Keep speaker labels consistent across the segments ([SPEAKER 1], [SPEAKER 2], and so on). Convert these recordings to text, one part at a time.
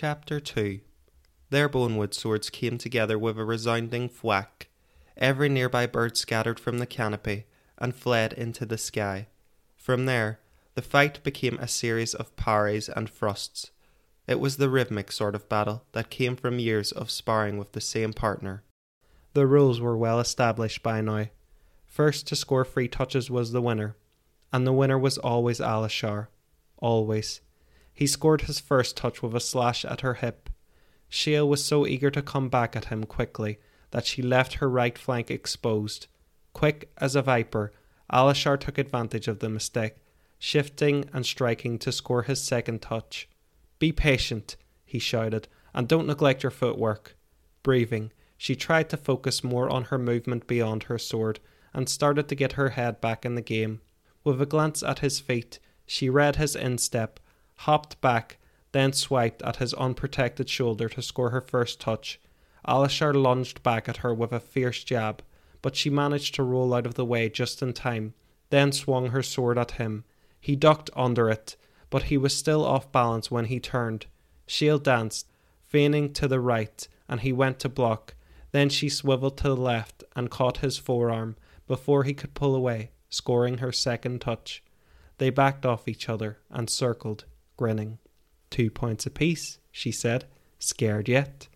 [SPEAKER 1] Chapter 2 Their bonewood swords came together with a resounding thwack. Every nearby bird scattered from the canopy and fled into the sky. From there, the fight became a series of parries and thrusts. It was the rhythmic sort of battle that came from years of sparring with the same partner. The rules were well established by now. First to score free touches was the winner, and the winner was always Alishar. Always. He scored his first touch with a slash at her hip. Shale was so eager to come back at him quickly that she left her right flank exposed. Quick as a viper, Alishar took advantage of the mistake, shifting and striking to score his second touch. Be patient, he shouted, and don't neglect your footwork. Breathing, she tried to focus more on her movement beyond her sword and started to get her head back in the game. With a glance at his feet, she read his instep hopped back, then swiped at his unprotected shoulder to score her first touch. Alishar lunged back at her with a fierce jab, but she managed to roll out of the way just in time, then swung her sword at him. He ducked under it, but he was still off balance when he turned. Shale danced, feigning to the right, and he went to block. Then she swiveled to the left and caught his forearm before he could pull away, scoring her second touch. They backed off each other and circled grinning. Two points apiece, she said. Scared yet?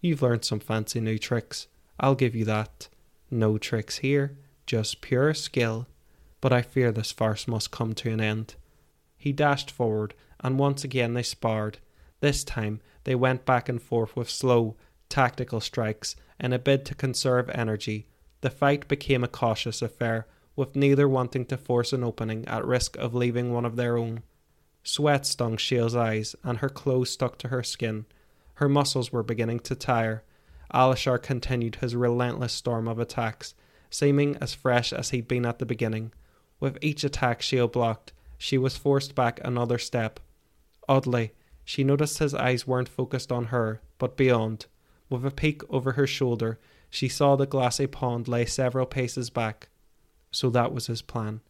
[SPEAKER 1] You've learned some fancy new tricks. I'll give you that. No tricks here, just pure skill. But I fear this farce must come to an end. He dashed forward, and once again they sparred. This time they went back and forth with slow, tactical strikes in a bid to conserve energy. The fight became a cautious affair, with neither wanting to force an opening at risk of leaving one of their own. Sweat stung Shale's eyes, and her clothes stuck to her skin. Her muscles were beginning to tire. Alishar continued his relentless storm of attacks, seeming as fresh as he'd been at the beginning. With each attack Shale blocked, she was forced back another step. Oddly, she noticed his eyes weren't focused on her, but beyond. With a peek over her shoulder, she saw the glassy pond lay several paces back. So that was his plan.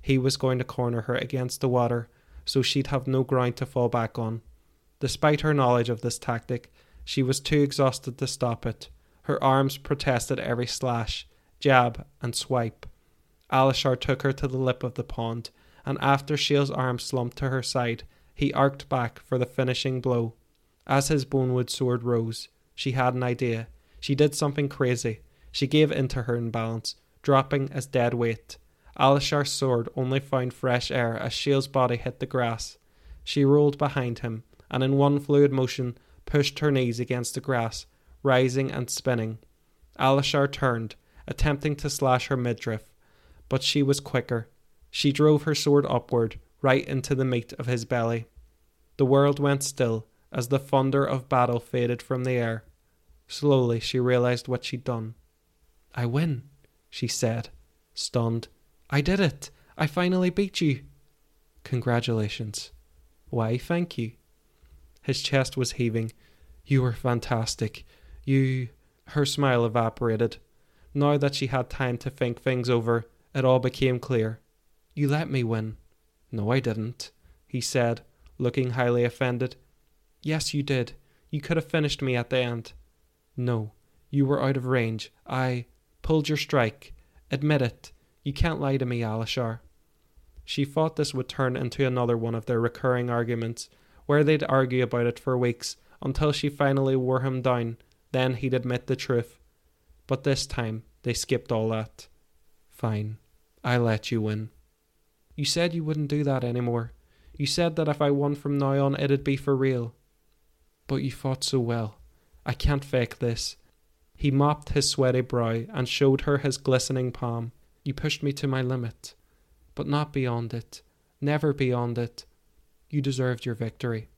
[SPEAKER 1] He was going to corner her against the water so she'd have no ground to fall back on. Despite her knowledge of this tactic, she was too exhausted to stop it. Her arms protested every slash, jab, and swipe. Alishar took her to the lip of the pond, and after Shale's arm slumped to her side, he arced back for the finishing blow. As his bonewood sword rose, she had an idea. She did something crazy. She gave in to her imbalance, dropping as dead weight. Alishar's sword only found fresh air as Shale's body hit the grass. She rolled behind him, and in one fluid motion pushed her knees against the grass, rising and spinning. Alishar turned, attempting to slash her midriff, but she was quicker. She drove her sword upward, right into the meat of his belly. The world went still as the thunder of battle faded from the air. Slowly she realized what she'd done. I win, she said, stunned. I did it! I finally beat you! Congratulations. Why, thank you. His chest was heaving. You were fantastic. You. Her smile evaporated. Now that she had time to think things over, it all became clear. You let me win. No, I didn't, he said, looking highly offended. Yes, you did. You could have finished me at the end. No, you were out of range. I pulled your strike. Admit it. You can't lie to me, Alishar. She thought this would turn into another one of their recurring arguments, where they'd argue about it for weeks until she finally wore him down, then he'd admit the truth. But this time they skipped all that. Fine, I let you win. You said you wouldn't do that anymore. You said that if I won from now on, it'd be for real. But you fought so well. I can't fake this. He mopped his sweaty brow and showed her his glistening palm. You pushed me to my limit, but not beyond it, never beyond it. You deserved your victory.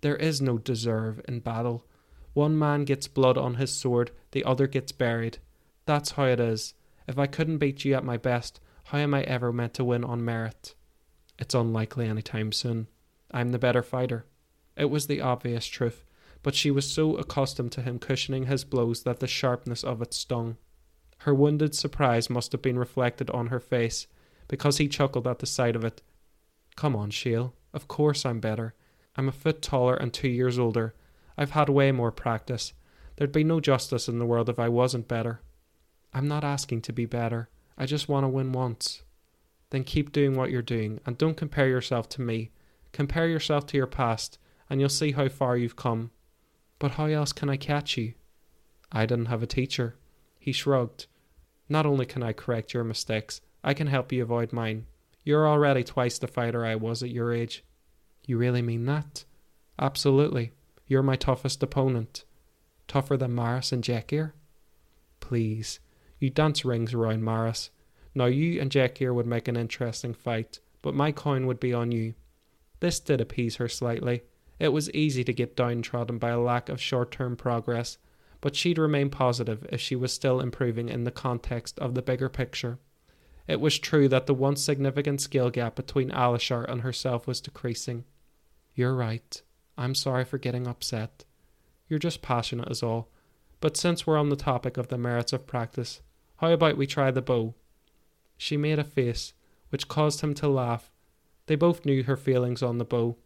[SPEAKER 1] There is no deserve in battle. One man gets blood on his sword, the other gets buried. That's how it is. If I couldn't beat you at my best, how am I ever meant to win on merit? It's unlikely any time soon. I'm the better fighter. It was the obvious truth, but she was so accustomed to him cushioning his blows that the sharpness of it stung. Her wounded surprise must have been reflected on her face, because he chuckled at the sight of it. Come on, Shale. Of course I'm better. I'm a foot taller and two years older,
[SPEAKER 2] I've had way more practice. There'd be no justice in the world if I wasn't better. I'm not asking to be better. I just want to win once. Then keep doing what you're doing and don't compare yourself to me. Compare yourself to your past and you'll see how far you've come. But how else can I catch you? I didn't have a teacher. He shrugged. Not only can I correct your mistakes, I can help you avoid mine. You're already twice the fighter I was at your age. You really mean that? Absolutely. You're my toughest opponent. Tougher than Maris and Jekir? Please. You dance rings around Maris. Now you and Jekir would make an interesting fight, but my coin would be on you. This did appease her slightly. It was easy to get downtrodden by a lack of short term progress, but she'd remain positive if she was still improving in the context of the bigger picture. It was true that the once significant skill gap between Alishar and herself was decreasing. You're right. I'm sorry for getting upset. You're just passionate, is all. But since we're on the topic of the merits of practice, how about we try the bow? She made a face, which caused him to laugh. They both knew her feelings on the bow.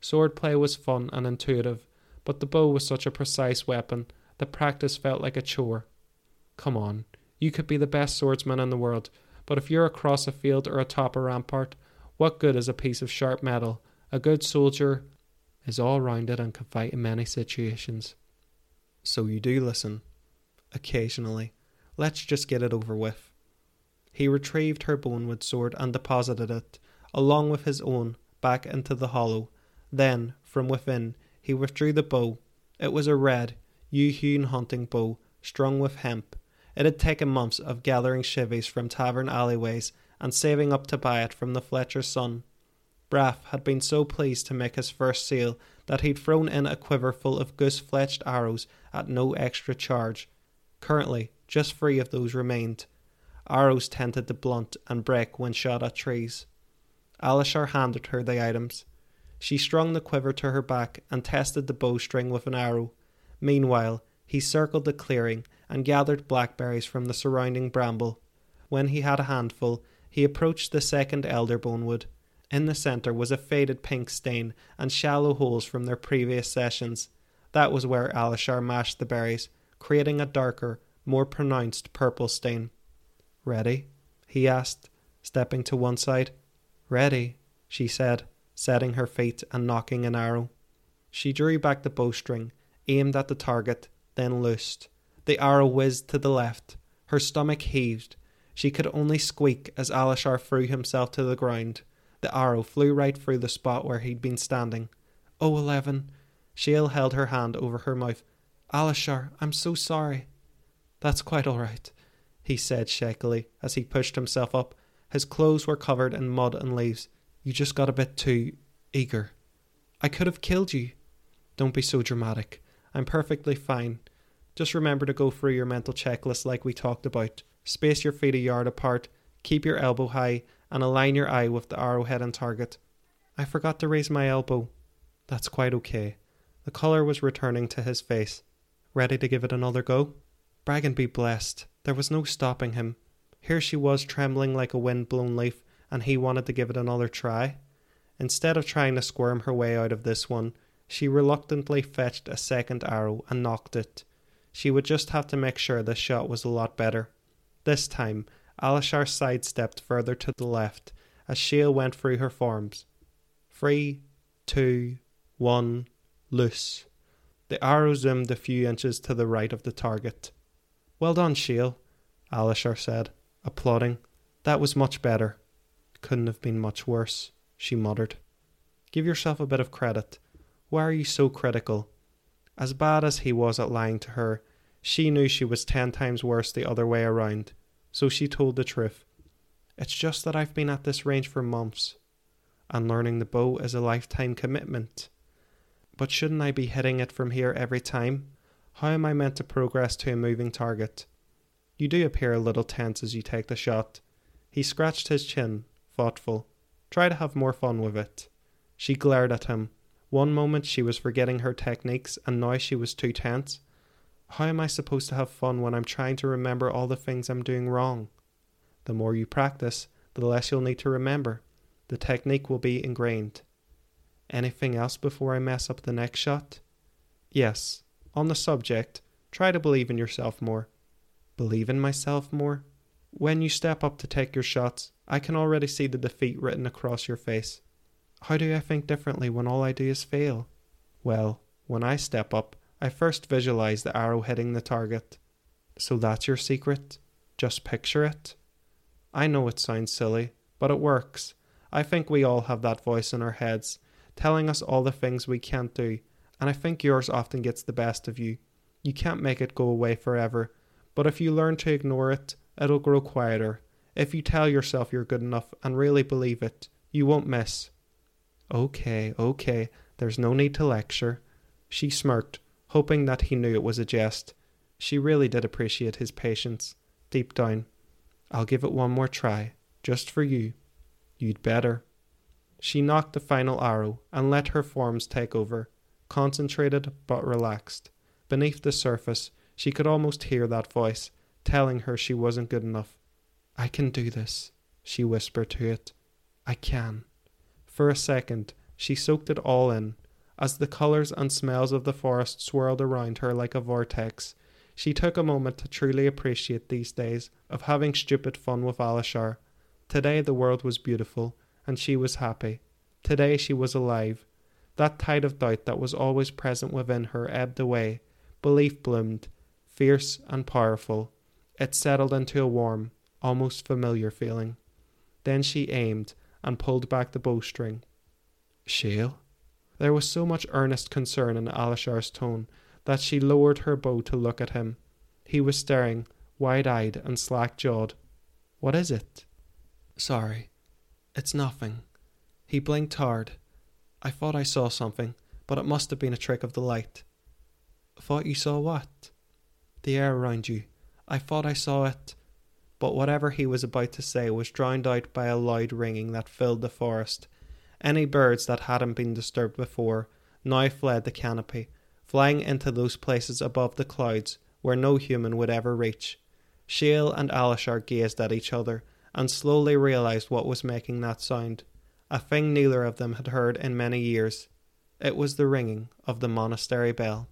[SPEAKER 2] Swordplay was fun and intuitive, but the bow was such a precise weapon that practice felt like a chore. Come on, you could be the best swordsman in the world, but if you're across a field or atop a rampart, what good is a piece of sharp metal? A good soldier is all rounded and can fight in many situations.
[SPEAKER 1] So you do listen. Occasionally. Let's just get it over with. He retrieved her bonewood sword and deposited it, along with his own, back into the hollow. Then, from within, he withdrew the bow. It was a red, yew hewn hunting bow, strung with hemp. It had taken months of gathering chivies from tavern alleyways and saving up to buy it from the Fletcher's son. Braff had been so pleased to make his first sale that he'd thrown in a quiver full of goose fletched arrows at no extra charge. Currently, just three of those remained. Arrows tended to blunt and break when shot at trees. Alishar handed her the items. She strung the quiver to her back and tested the bowstring with an arrow. Meanwhile, he circled the clearing and gathered blackberries from the surrounding bramble. When he had a handful, he approached the second elder bonewood. In the centre was a faded pink stain and shallow holes from their previous sessions. That was where Alishar mashed the berries, creating a darker, more pronounced purple stain. Ready? he asked, stepping to one side. Ready, she said, setting her feet and nocking an arrow. She drew back the bowstring, aimed at the target, then loosed. The arrow whizzed to the left. Her stomach heaved. She could only squeak as Alishar threw himself to the ground. The arrow flew right through the spot where he'd been standing. Oh, Eleven! Shale held her hand over her mouth. Alishar, I'm so sorry. That's quite all right, he said shakily as he pushed himself up. His clothes were covered in mud and leaves. You just got a bit too eager. I could have killed you. Don't be so dramatic. I'm perfectly fine. Just remember to go through your mental checklist like we talked about. Space your feet a yard apart, keep your elbow high, and align your eye with the arrowhead and target. I forgot to raise my elbow. That's quite okay. The colour was returning to his face. Ready to give it another go? Bragan be blessed. There was no stopping him. Here she was trembling like a wind blown leaf, and he wanted to give it another try. Instead of trying to squirm her way out of this one, she reluctantly fetched a second arrow and nocked it. She would just have to make sure the shot was a lot better. This time, Alishar sidestepped further to the left as Shale went through her forms. Three, two, one, loose. The arrow zoomed a few inches to the right of the target. Well done, Shale, Alishar said, applauding. That was much better. Couldn't have been much worse, she muttered. Give yourself a bit of credit. Why are you so critical? As bad as he was at lying to her, she knew she was ten times worse the other way around, so she told the truth. It's just that I've been at this range for months, and learning the bow is a lifetime commitment. But shouldn't I be hitting it from here every time? How am I meant to progress to a moving target? You do appear a little tense as you take the shot. He scratched his chin, thoughtful. Try to have more fun with it. She glared at him. One moment she was forgetting her techniques, and now she was too tense. How am I supposed to have fun when I'm trying to remember all the things I'm doing wrong? The more you practice, the less you'll need to remember. The technique will be ingrained. Anything else before I mess up the next shot?
[SPEAKER 2] Yes, on the subject, try to believe in yourself more. Believe in myself more? When you step up to take your shots, I can already see the defeat written across your face. How do I think differently when all I do is fail? Well, when I step up, I first visualize the arrow hitting the target. So that's your secret? Just picture it? I know it sounds silly, but it works. I think we all have that voice in our heads, telling us all the things we can't do, and I think yours often gets the best of you. You can't make it go away forever, but if you learn to ignore it, it'll grow quieter. If you tell yourself you're good enough and really believe it, you won't miss. Okay, okay, there's no need to lecture. She smirked, hoping that he knew it was a jest. She really did appreciate his patience, deep down. I'll give it one more try, just for you. You'd better. She nocked the final arrow and let her forms take over, concentrated but relaxed. Beneath the surface, she could almost hear that voice telling her she wasn't good enough. I can do this, she whispered to it. I can. For a second, she soaked it all in. As the colours and smells of the forest swirled around her like a vortex, she took a moment to truly appreciate these days of having stupid fun with Alishar. Today the world was beautiful, and she was happy. Today she was alive. That tide of doubt that was always present within her ebbed away. Belief bloomed, fierce and powerful. It settled into a warm, almost familiar feeling. Then she aimed and pulled back the bowstring. Shale? There was so much earnest concern in Alishar's tone that she lowered her bow to look at him. He was staring, wide eyed and slack jawed. What is it? Sorry. It's nothing. He blinked hard. I thought I saw something, but it must have been a trick of the light. Thought you saw what? The air around you. I thought I saw it. But whatever he was about to say was drowned out by a loud ringing that filled the forest. Any birds that hadn't been disturbed before now fled the canopy, flying into those places above the clouds where no human would ever reach. Shale and Alishar gazed at each other and slowly realized what was making that sound, a thing neither of them had heard in many years. It was the ringing of the monastery bell.